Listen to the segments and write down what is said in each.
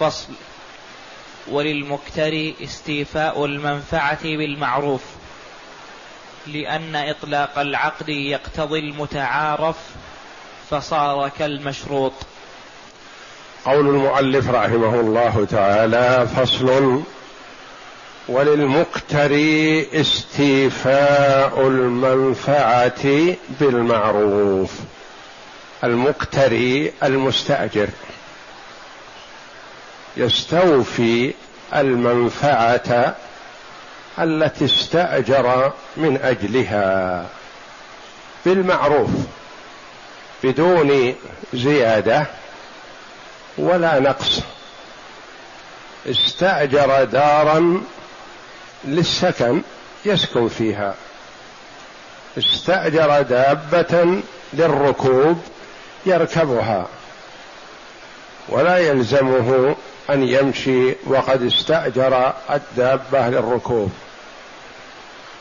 فصل. وللمكتري استيفاء المنفعة بالمعروف لأن إطلاق العقد يقتضي المتعارف فصار كالمشروط. قول المؤلف رحمه الله تعالى فصل وللمقتري استيفاء المنفعة بالمعروف. المقتري المستأجر. يستوفي المنفعة التي استأجر من أجلها بالمعروف بدون زيادة ولا نقص. استأجر دارا للسكن يسكن فيها. استأجر دابة للركوب يركبها ولا يلزمه أن يمشي وقد استأجر الدابة للركوب.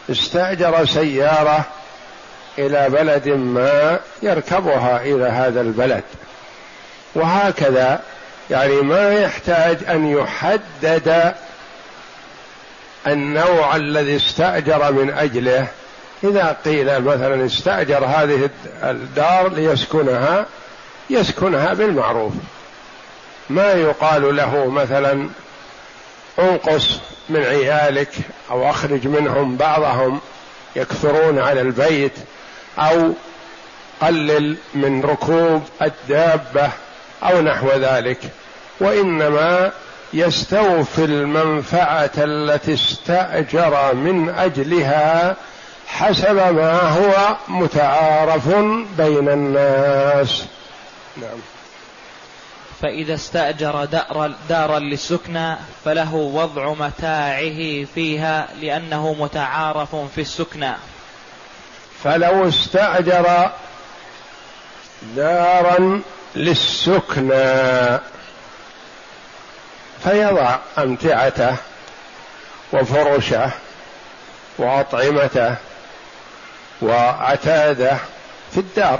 استأجر سيارة إلى بلد ما يركبها إلى هذا البلد. وهكذا يعني ما يحتاج أن يحدد النوع الذي استأجر من أجله. إذا قيل مثلا استأجر هذه الدار ليسكنها يسكنها بالمعروف. ما يقال له مثلا انقص من عيالك أو أخرج منهم بعضهم يكثرون على البيت أو قلل من ركوب الدابة أو نحو ذلك وإنما يستوفي المنفعة التي استأجر من أجلها حسب ما هو متعارف بين الناس. نعم. فإذا استأجر دارا, دارا للسكنى فله وضع متاعه فيها لأنه متعارف في السكنى فلو استأجر دارا للسكنى فيضع أمتعته وفرشه وأطعمته وعتاده في الدار.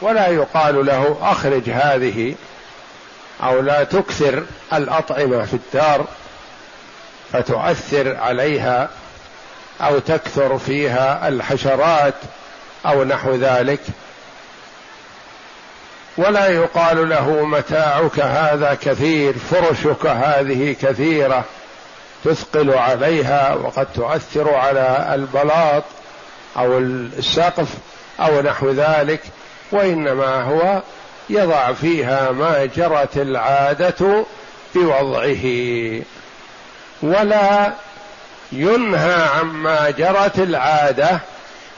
ولا يقال له أخرج هذه أو لا تكثر الأطعمة في الدار فتؤثر عليها أو تكثر فيها الحشرات أو نحو ذلك. ولا يقال له متاعك هذا كثير فرشك هذه كثيرة تثقل عليها وقد تؤثر على البلاط أو السقف أو نحو ذلك. وإنما هو يضع فيها ما جرت العادة بوضعه. ولا ينهى عما جرت العادة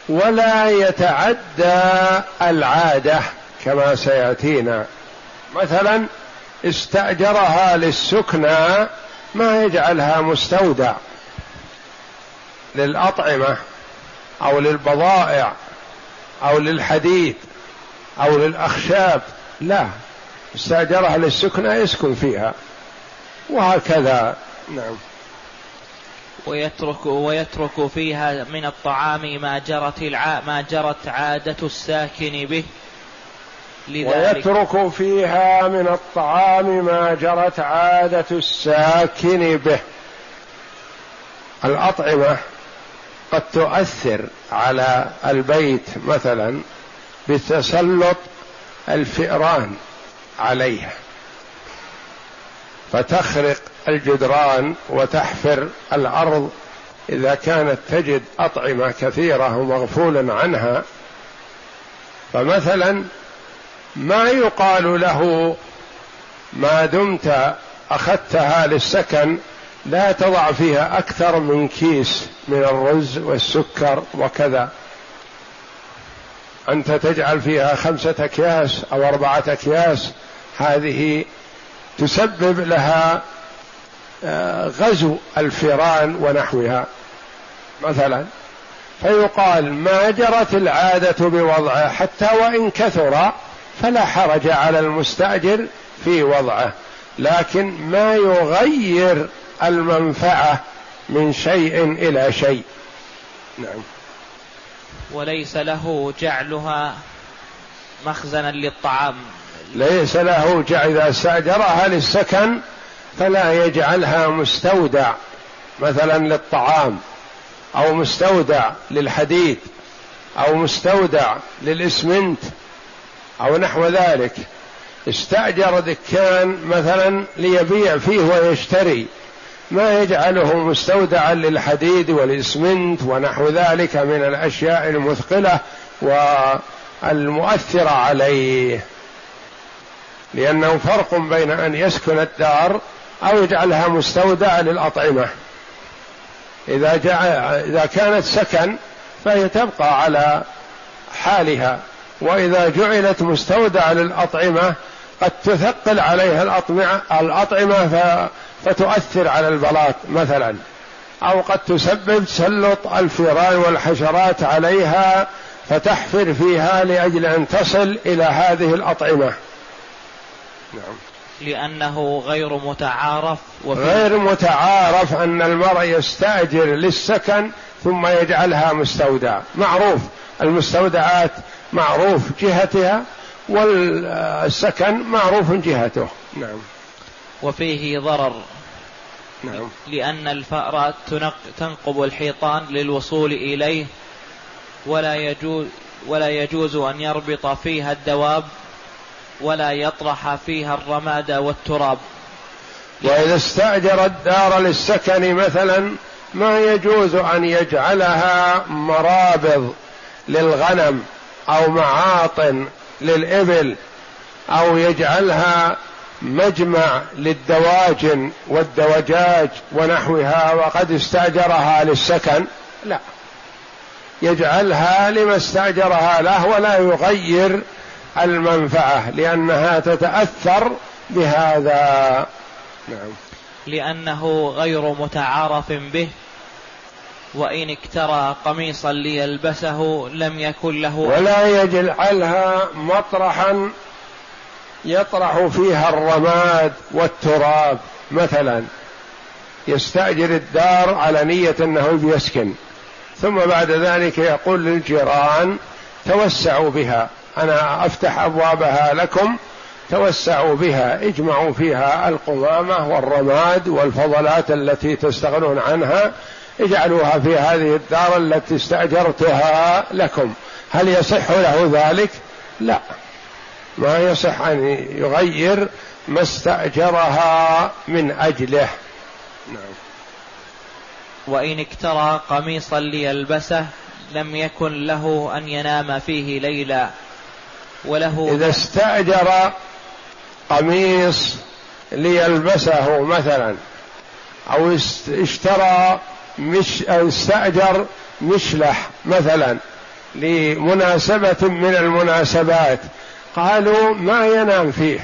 ولا يتعدى العادة كما سيأتينا. مثلا استأجرها للسكنى ما يجعلها مستودع. للأطعمة أو للبضائع أو للحديد. أو للأخشاب. لا. استأجرها للسكنى يسكن فيها. وهكذا. نعم. ويترك ويترك فيها من الطعام ما جرت الع... ما جرت عادة الساكن به. لذلك ويترك فيها من الطعام ما جرت عادة الساكن به. الأطعمة قد تؤثر على البيت مثلا. بتسلط الفئران عليها. فتخرق الجدران وتحفر الأرض. إذا كانت تجد أطعمة كثيرة ومغفولا عنها فمثلا ما يقال له ما دمت أخذتها للسكن لا تضع فيها أكثر من كيس من الرز والسكر وكذا. أنت تجعل فيها خمسة أكياس أو أربعة أكياس. هذه تسبب لها آه، غزو الفيران ونحوها. مثلا فيقال ما جرت العادة بوضعه حتى وإن كثر فلا حرج على المستأجر في وضعه. لكن ما يغير المنفعة من شيء إلى شيء. نعم. وليس له جعلها مخزنا للطعام. ليس له جعل إذا استأجرها للسكن فلا يجعلها مستودع مثلا للطعام أو مستودع للحديد أو مستودع للإسمنت أو نحو ذلك. استأجر دكان مثلا ليبيع فيه ويشتري. ما يجعله مستودعا للحديد والإسمنت ونحو ذلك من الأشياء المثقلة والمؤثرة عليه. لأنه فرق بين أن يسكن الدار أو يجعلها مستودع للأطعمة. إذا جعل إذا كانت سكن فهي تبقى على حالها. وإذا جعلت مستودع للأطعمة قد تثقل عليها الأطعمة الأطعمة فتؤثر على البلاط مثلا. أو قد تسبب تسلط الفيران والحشرات عليها فتحفر فيها لأجل أن تصل إلى هذه الأطعمة. نعم. لأنه غير متعارف غير متعارف أن المرء يستأجر للسكن ثم يجعلها مستودع. معروف. المستودعات معروف جهتها والسكن معروف جهته. نعم. وفيه ضرر. نعم. لأن الفأر تنقب الحيطان للوصول إليه ولا يجوز ولا يجوز أن يربط فيها الدواب ولا يطرح فيها الرماد والتراب. وإذا استأجر الدار للسكن مثلا ما يجوز أن يجعلها مرابض للغنم أو معاطن للإبل أو يجعلها مجمع للدواجن والدوجاج ونحوها وقد استأجرها للسكن. لا. يجعلها لما استأجرها له ولا يغير المنفعة لأنها تتأثر بهذا. نعم. لأنه غير متعارف به وإن اكترى قميصا ليلبسه لم يكن له. ولا يجعلها مطرحا يطرح فيها الرماد والتراب مثلا. يستأجر الدار على نية أنه بيسكن ثم بعد ذلك يقول للجيران توسعوا بها. أنا أفتح أبوابها لكم. توسعوا بها. اجمعوا فيها القمامة والرماد والفضلات التي تستغنون عنها. اجعلوها في هذه الدار التي استأجرتها لكم. هل يصح له ذلك؟ لا. ما يصح أن يغير ما استأجرها من أجله. نعم. وإن اكترى قميصا ليلبسه لم يكن له أن ينام فيه ليلا وله إذا استأجر قميص ليلبسه مثلا أو اشترى مش أو استأجر مشلح مثلا لمناسبة من المناسبات قالوا ما ينام فيه.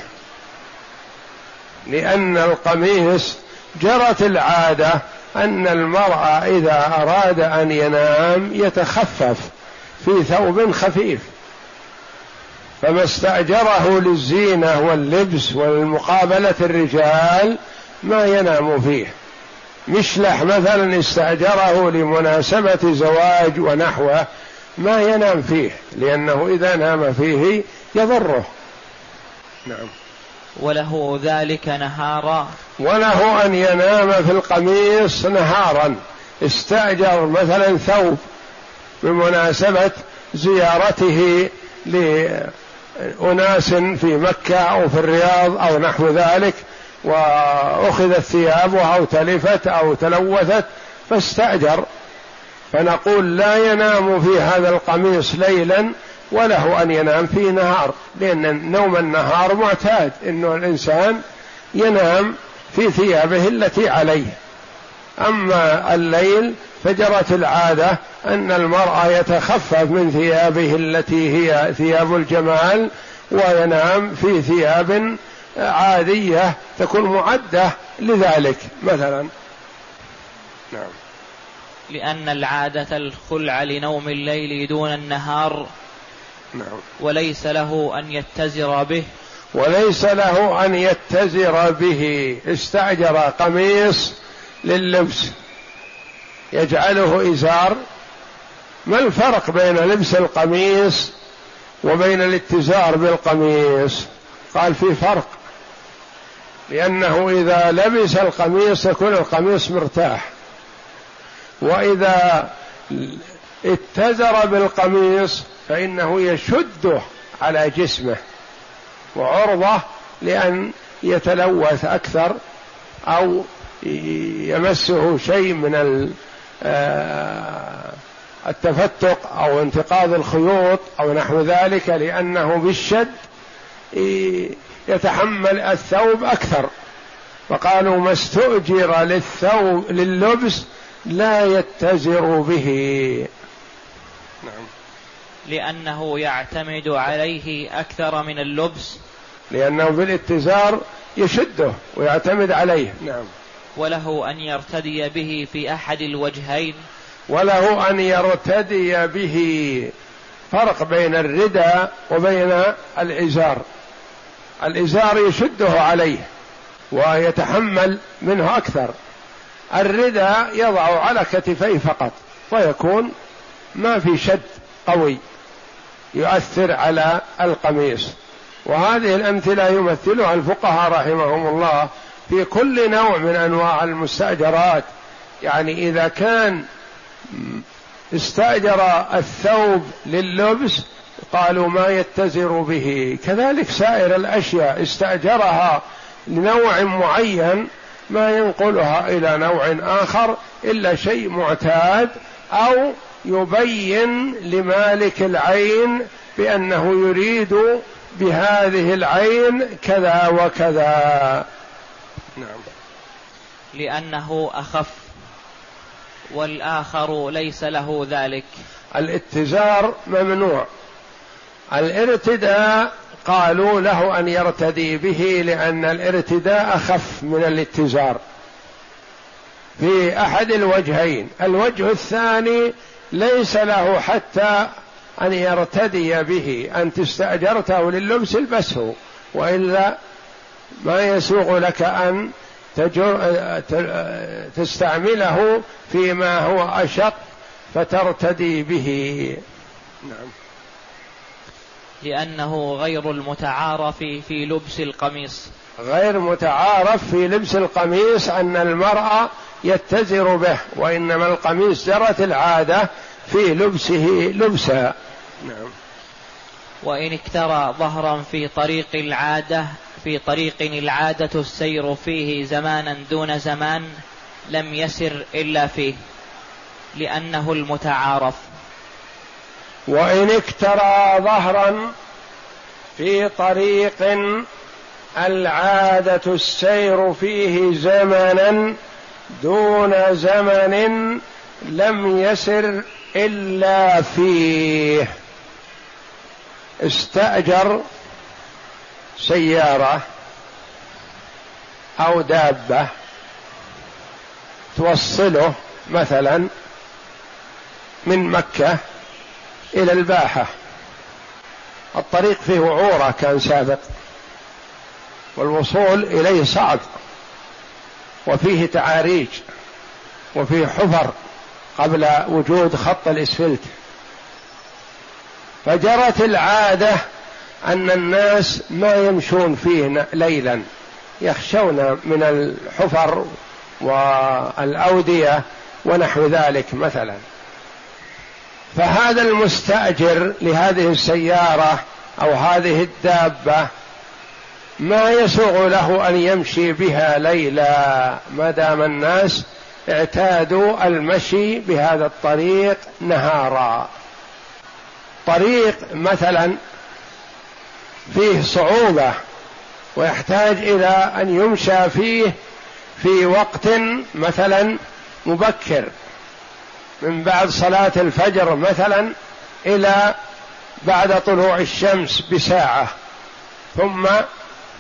لأن القميص جرت العادة أن المرأة إذا أراد أن ينام يتخفف في ثوب خفيف. فما استأجره للزينة واللبس والمقابلة الرجال ما ينام فيه. مشلح مثلا استأجره لمناسبة زواج ونحوه ما ينام فيه لأنه إذا نام فيه يضره. نعم. وله ذلك نهارا. وله أن ينام في القميص نهارا. استأجر مثلا ثوب بمناسبة زيارته لأناس في مكة أو في الرياض أو نحو ذلك وأخذت ثيابه أو تلفت أو تلوثت فاستأجر. فنقول لا ينام في هذا القميص ليلا وله أن ينام في نهار لأن نوم النهار معتاد إنه الإنسان ينام في ثيابه التي عليه. أما الليل فجرت العادة أن المرء يتخفف من ثيابه التي هي ثياب الجمال وينام في ثياب عادية تكون معدة لذلك مثلا. نعم. لأن العادة الخلع لنوم الليل دون النهار نعم. وليس له أن يتزر به. وليس له أن يتزر به. استأجر قميص لللبس. يجعله إزار. ما الفرق بين لبس القميص وبين الاتزار بالقميص؟ قال في فرق. لأنه إذا لبس القميص يكون القميص مرتاح. وإذا اتزر بالقميص فإنه يشده على جسمه وعرضة لأن يتلوث أكثر أو يمسه شيء من آه، التفتق أو انتقاض الخيوط أو نحو ذلك لأنه بالشد يتحمل الثوب أكثر. فقالوا ما استؤجر للثوب لللبس لا يتزر به. نعم. لأنه يعتمد عليه أكثر من اللبس. لأنه بالاتزار يشده ويعتمد عليه. نعم. وله أن يرتدي به في أحد الوجهين. وله أن يرتدي به. فرق بين الردى وبين الإزار. الإزار يشده عليه ويتحمل منه أكثر. الردى يضع على كتفيه فقط ويكون ما في شد قوي. يؤثر على القميص. وهذه الأمثلة يمثلها الفقهاء رحمهم الله في كل نوع من أنواع المستأجرات. يعني إذا كان استأجر الثوب لللبس قالوا ما يتزر به. كذلك سائر الأشياء استأجرها لنوع معين ما ينقلها إلى نوع آخر إلا شيء معتاد أو يبين لمالك العين بأنه يريد بهذه العين كذا وكذا. نعم. لأنه أخف والآخر ليس له ذلك. الاتزار ممنوع. الارتداء قالوا له أن يرتدي به لأن الارتداء أخف من الاتزار في أحد الوجهين الوجه الثاني ليس له حتى أن يرتدي به أنت استأجرته لللبس البسه وإلا ما يسوغ لك أن تجر تستعمله فيما هو أشق فترتدي به. نعم. لأنه غير المتعارف في لبس القميص. غير متعارف في لبس القميص أن المرأة يتزر به وإنما القميص جرت العادة في لبسه لبسا. نعم. وإن اكترى ظهرا في طريق العادة في طريق العادة السير فيه زمانا دون زمان لم يسر إلا فيه لأنه المتعارف. وإن اكترى ظهرا في طريق العادة السير فيه زمنا دون زمن لم يسر إلا فيه. استأجر سيارة أو دابة توصله مثلا من مكة إلى الباحة. الطريق فيه وعورة كان سابق والوصول إليه صعب. وفيه تعاريج وفيه حفر قبل وجود خط الإسفلت. فجرت العادة أن الناس ما يمشون فيه ليلا يخشون من الحفر والأودية ونحو ذلك مثلا. فهذا المستأجر لهذه السيارة أو هذه الدابة ما يسوغ له أن يمشي بها ليلا ما دام الناس اعتادوا المشي بهذا الطريق نهارا. طريق مثلا فيه صعوبة ويحتاج إلى أن يمشى فيه في وقت مثلا مبكر. من بعد صلاة الفجر مثلا إلى بعد طلوع الشمس بساعة. ثم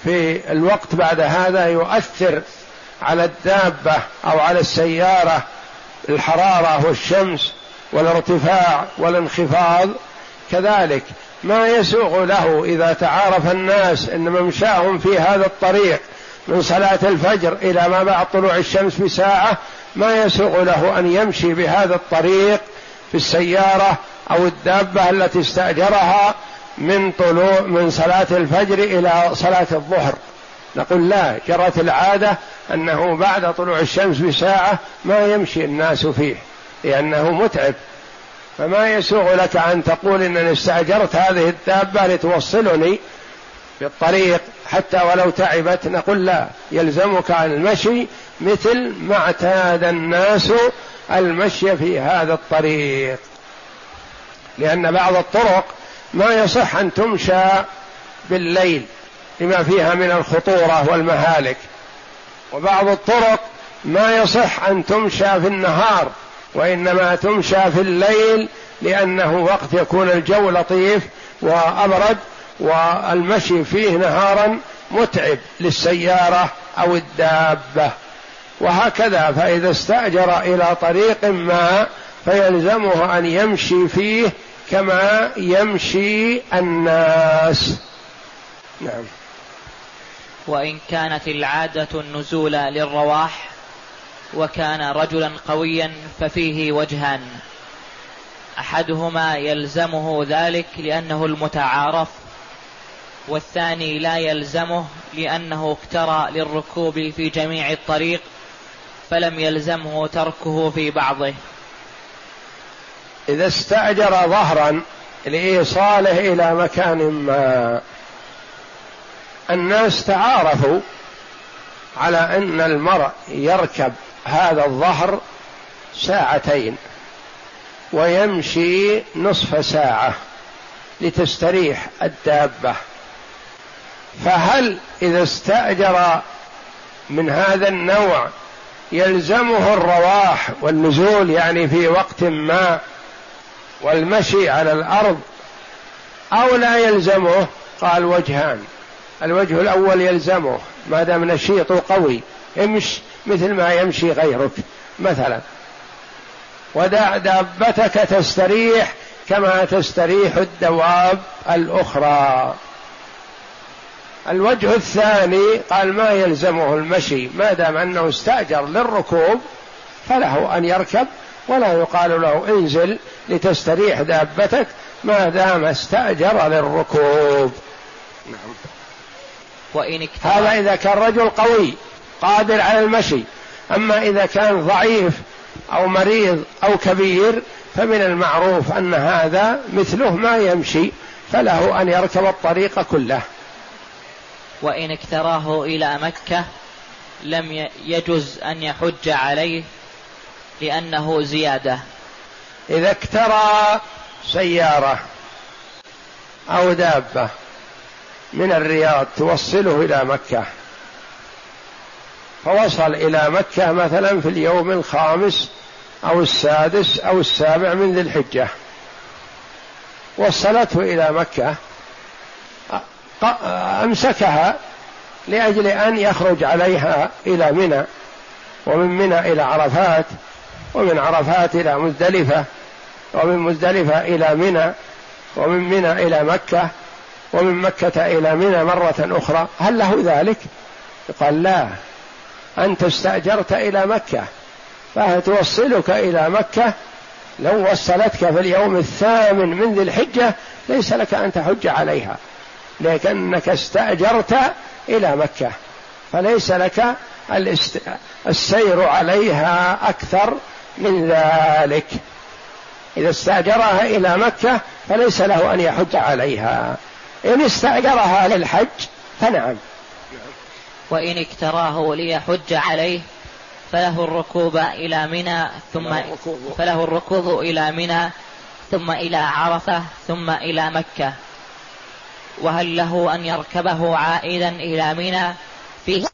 في الوقت بعد هذا يؤثر على الدابة أو على السيارة الحرارة والشمس والارتفاع والانخفاض. كذلك ما يسوغ له إذا تعارف الناس إن ممشاهم في هذا الطريق من صلاة الفجر إلى ما بعد طلوع الشمس بساعة ما يسوغ له أن يمشي بهذا الطريق في السيارة أو الدابة التي استأجرها من طلوع من صلاة الفجر إلى صلاة الظهر. نقول لا جرت العادة أنه بعد طلوع الشمس بساعة ما يمشي الناس فيه لأنه متعب. فما يسوغ لك أن تقول إنني استأجرت هذه الدابة لتوصلني في الطريق حتى ولو تعبت. نقول لا يلزمك عن المشي مثل ما اعتاد الناس المشي في هذا الطريق. لأن بعض الطرق ما يصح أن تمشى بالليل لما فيها من الخطورة والمهالك. وبعض الطرق ما يصح أن تمشى في النهار وإنما تمشى في الليل لأنه وقت يكون الجو لطيف وأبرد والمشي فيه نهارا متعب للسيارة أو الدابة. وهكذا فإذا استأجر إلى طريق ما فيلزمه أن يمشي فيه كما يمشي الناس. نعم. وإن كانت العادة النزول للرواح وكان رجلا قويا ففيه وجهان. أحدهما يلزمه ذلك لأنه المتعارف والثاني لا يلزمه لأنه اكترى للركوب في جميع الطريق فلم يلزمه تركه في بعضه. إذا استاجر ظهرا لإيصاله إلى مكان ما. الناس تعارفوا على أن المرء يركب هذا الظهر ساعتين ويمشي نصف ساعة لتستريح الدابة. فهل إذا استأجر من هذا النوع يلزمه الرواح والنزول يعني في وقت ما والمشي على الأرض أو لا يلزمه قال وجهان. الوجه الأول يلزمه ما دام نشيط وقوي امش مثل ما يمشي غيرك مثلا. ودع دابتك تستريح كما تستريح الدواب الأخرى. الوجه الثاني قال ما يلزمه المشي ما دام أنه استأجر للركوب فله أن يركب ولا يقال له انزل لتستريح دابتك ما دام استأجر للركوب. نعم. وإن هذا إذا كان رجل قوي قادر على المشي. أما إذا كان ضعيف أو مريض أو كبير فمن المعروف أن هذا مثله ما يمشي فله أن يركب الطريق كله. وإن اكتراه إلى مكة لم يجز أن يحج عليه لأنه زيادة. إذا اكترى سيارة أو دابة من الرياض توصله إلى مكة. فوصل إلى مكة مثلا في اليوم الخامس أو السادس أو السابع من ذي الحجة. وصلته إلى مكة. أمسكها لأجل أن يخرج عليها إلى منى ومن منى إلى عرفات. ومن عرفات إلى مزدلفة ومن مزدلفة إلى منى ومن منى إلى مكة ومن مكة إلى منى مرة أخرى. هل له ذلك؟ قال لا. أنت استأجرت إلى مكة فهي توصلك إلى مكة؟ لو وصلتك في اليوم الثامن من ذي الحجة ليس لك أن تحج عليها لكنك استأجرت إلى مكة. فليس لك السير عليها أكثر من ذلك. إذا استأجرها إلى مكة فليس له أن يحج عليها. إن استأجرها للحج فنعم. وإن اكتراه ليحج عليه فله الركوب إلى منى ثم فله الركوب. إلى منى ثم إلى عرفة ثم إلى مكة. وهل له أن يركبه عائدا إلى منى؟ فيه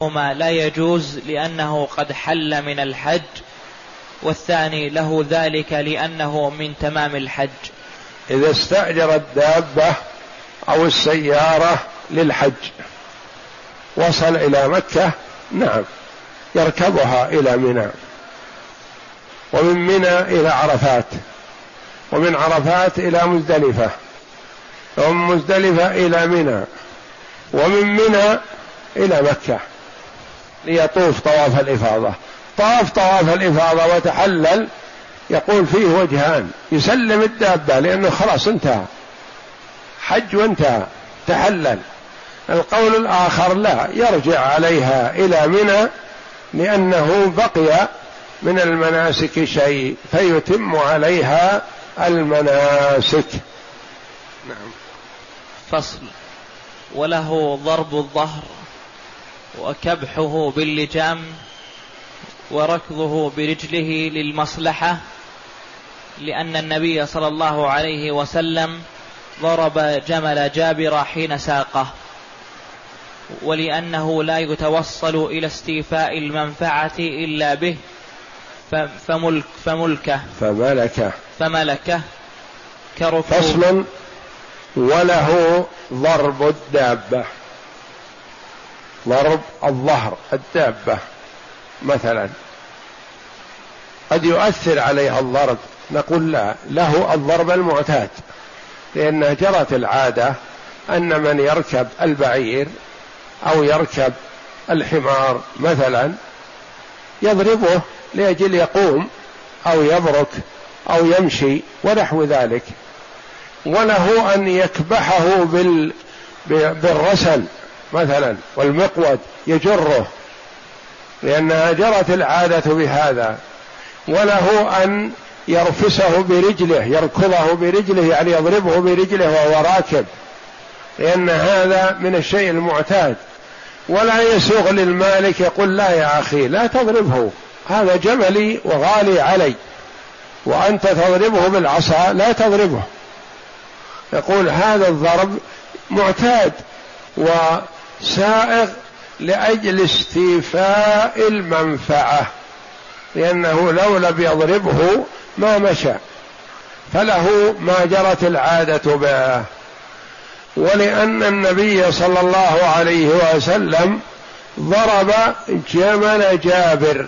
وما لا يجوز لأنه قد حل من الحج والثاني له ذلك لأنه من تمام الحج. إذا استأجر الدابة أو السيارة للحج وصل إلى مكة نعم يركبها إلى منى. ومن منى إلى عرفات ومن عرفات إلى مزدلفة ومن مزدلفة إلى منى ومن منى إلى مكة ليطوف طواف الإفاضة. طاف طواف الإفاضة وتحلل يقول فيه وجهان. يسلم الدابة لأنه خلاص انتهى. حج وانتهى. تحلل. القول الآخر لا يرجع عليها إلى منى لأنه بقي من المناسك شيء فيتم عليها المناسك. نعم. فصل. وله ضرب الظهر وكبحه باللجام وركضه برجله للمصلحة لأن النبي صلى الله عليه وسلم ضرب جمل جابر حين ساقه ولأنه لا يتوصل إلى استيفاء المنفعة إلا به فملك فملكه فملكه. فملكه كركوب. فصل وله ضرب الدابة. ضرب الظهر الدابة مثلا. قد يؤثر عليها الضرب. نقول لا له الضرب المعتاد. لأنها جرت العادة أن من يركب البعير أو يركب الحمار مثلا يضربه لأجل يقوم أو يبرك أو يمشي ونحو ذلك. وله أن يكبحه بال بالرسل مثلا والمقود يجره. لأنها جرت العادة بهذا. وله أن يرفسه برجله يركضه برجله يعني يضربه برجله وهو راكب. لأن هذا من الشيء المعتاد. ولا يسوغ للمالك يقول لا يا أخي لا تضربه. هذا جملي وغالي علي. وأنت تضربه بالعصا لا تضربه. يقول هذا الضرب معتاد وسائغ لأجل استيفاء المنفعة. لأنه لو لم يضربه ما مشى فله ما جرت العادة به. ولأن النبي صلى الله عليه وسلم ضرب جمل جابر.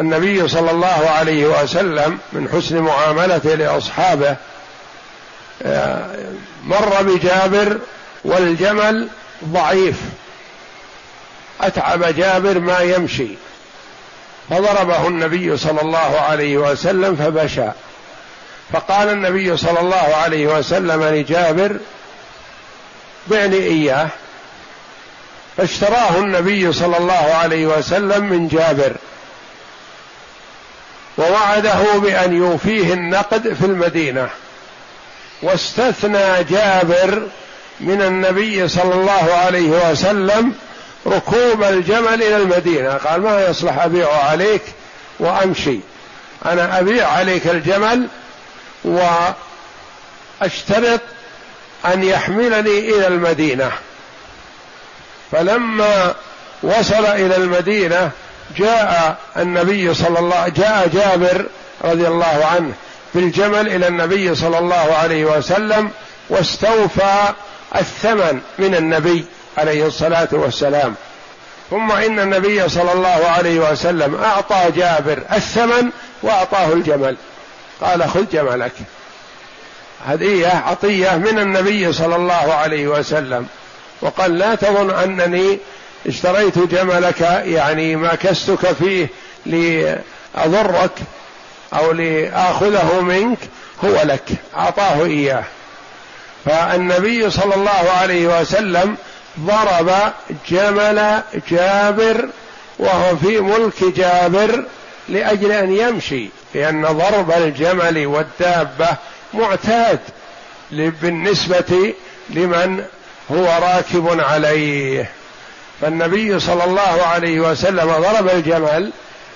النبي صلى الله عليه وسلم من حسن معاملته لأصحابه مر بجابر والجمل ضعيف. أتعب جابر ما يمشي. فضربه النبي صلى الله عليه وسلم فبشى. فقال النبي صلى الله عليه وسلم لجابر بعني إياه. فاشتراه النبي صلى الله عليه وسلم من جابر. ووعده بأن يوفيه النقد في المدينة. واستثنى جابر من النبي صلى الله عليه وسلم ركوب الجمل إلى المدينة. قال ما يصلح أبيع عليك وأمشي. أنا أبيع عليك الجمل وأشترط أن يحملني إلى المدينة. فلما وصل إلى المدينة جاء النبي صلى الله جاء جابر رضي الله عنه بالجمل إلى النبي صلى الله عليه وسلم واستوفى الثمن من النبي. عليه الصلاة والسلام. ثم إن النبي صلى الله عليه وسلم أعطى جابر الثمن وأعطاه الجمل. قال خذ جملك. هدية عطية من النبي صلى الله عليه وسلم. وقال لا تظن أنني اشتريت جملك يعني ما كستك فيه لأضرك أو لآخذه منك هو لك أعطاه إياه. فالنبي صلى الله عليه وسلم ضرب جمل جابر وهو في ملك جابر لأجل أن يمشي لأن ضرب الجمل والدابة معتاد بالنسبة لمن هو راكب عليه. فالنبي صلى الله عليه وسلم ضرب الجمل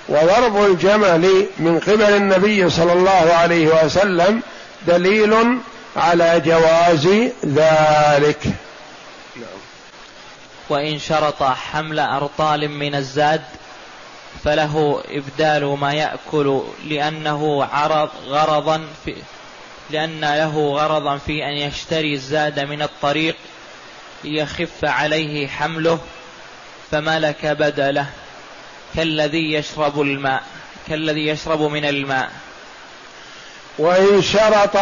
وضرب الجمل من قبل النبي صلى الله عليه وسلم دليل على جواز ذلك. وإن شرط حمل أرطال من الزاد فله إبدال ما يأكل لأنه عرض غرضا في لأن له غرضا في أن يشتري الزاد من الطريق يخف عليه حمله فملك بدله كالذي يشرب الماء كالذي يشرب من الماء. وإن شرط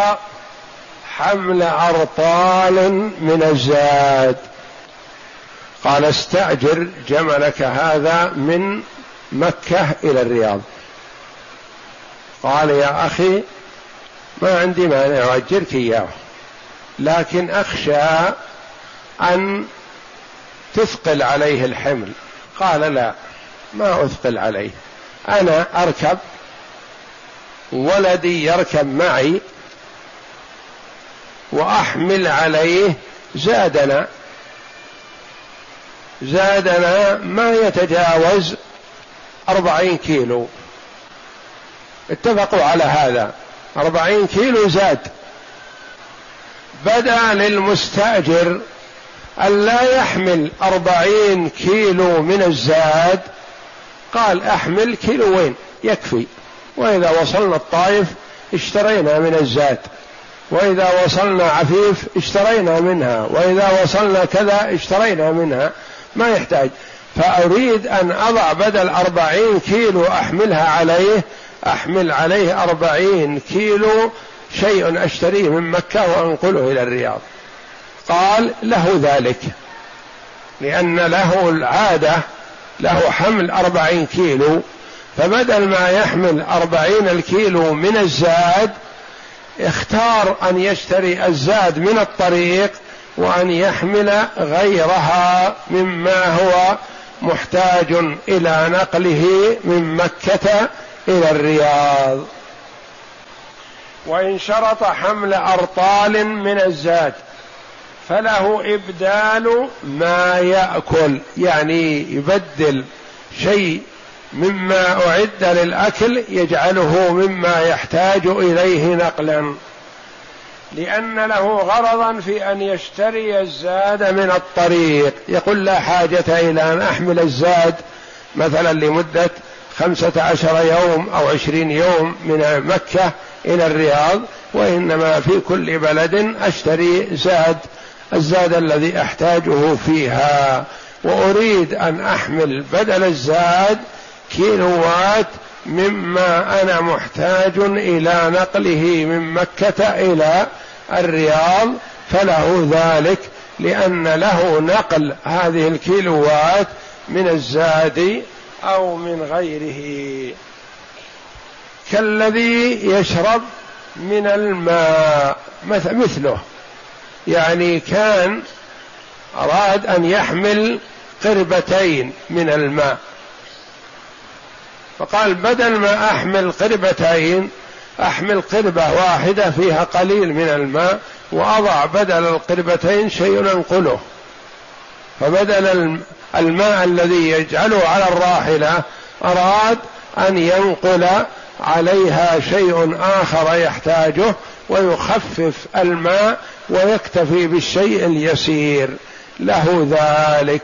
حمل أرطال من الزاد قال استأجر جملك هذا من مكة إلى الرياض. قال يا أخي ما عندي مانع أجرك إياه. لكن أخشى أن تثقل عليه الحمل. قال لا ما أثقل عليه. أنا أركب ولدي يركب معي وأحمل عليه زادنا. زادنا ما يتجاوز أربعين كيلو. اتفقوا على هذا. أربعين كيلو زاد. بدأ للمستأجر أن لا يحمل أربعين كيلو من الزاد. قال أحمل كيلوين. يكفي. وإذا وصلنا الطائف اشترينا من الزاد. وإذا وصلنا عفيف اشترينا منها. وإذا وصلنا كذا اشترينا منها. ما يحتاج. فأريد أن أضع بدل أربعين كيلو أحملها عليه أحمل عليه أربعين كيلو شيء أشتريه من مكة وأنقله إلى الرياض. قال له ذلك لأن له العادة له حمل أربعين كيلو فبدل ما يحمل أربعين الكيلو من الزاد اختار أن يشتري الزاد من الطريق وأن يحمل غيرها مما هو محتاج إلى نقله من مكة إلى الرياض. وإن شرط حمل أرطال من الزاد فله إبدال ما يأكل يعني يبدل شيء مما أعد للأكل يجعله مما يحتاج إليه نقلا. لأن له غرضا في أن يشتري الزاد من الطريق. يقول لا حاجة إلى أن أحمل الزاد مثلا لمدة خمسة عشر يوم أو عشرين يوم من مكة إلى الرياض وإنما في كل بلد أشتري زاد الزاد الذي أحتاجه فيها. وأريد أن أحمل بدل الزاد كيلوات مما أنا محتاج إلى نقله من مكة إلى الرياض فله ذلك لأن له نقل هذه الكيلوات من الزاد أو من غيره. كالذي يشرب من الماء مثله. يعني كان أراد أن يحمل قربتين من الماء. فقال بدل ما أحمل قربتين أحمل قربة واحدة فيها قليل من الماء وأضع بدل القربتين شيء أنقله. فبدل الماء الذي يجعله على الراحلة أراد أن ينقل عليها شيء آخر يحتاجه ويخفف الماء ويكتفي بالشيء اليسير. له ذلك.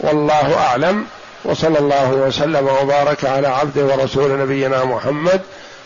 والله أعلم. وصلى الله وسلم وبارك على عبده ورسول نبينا محمد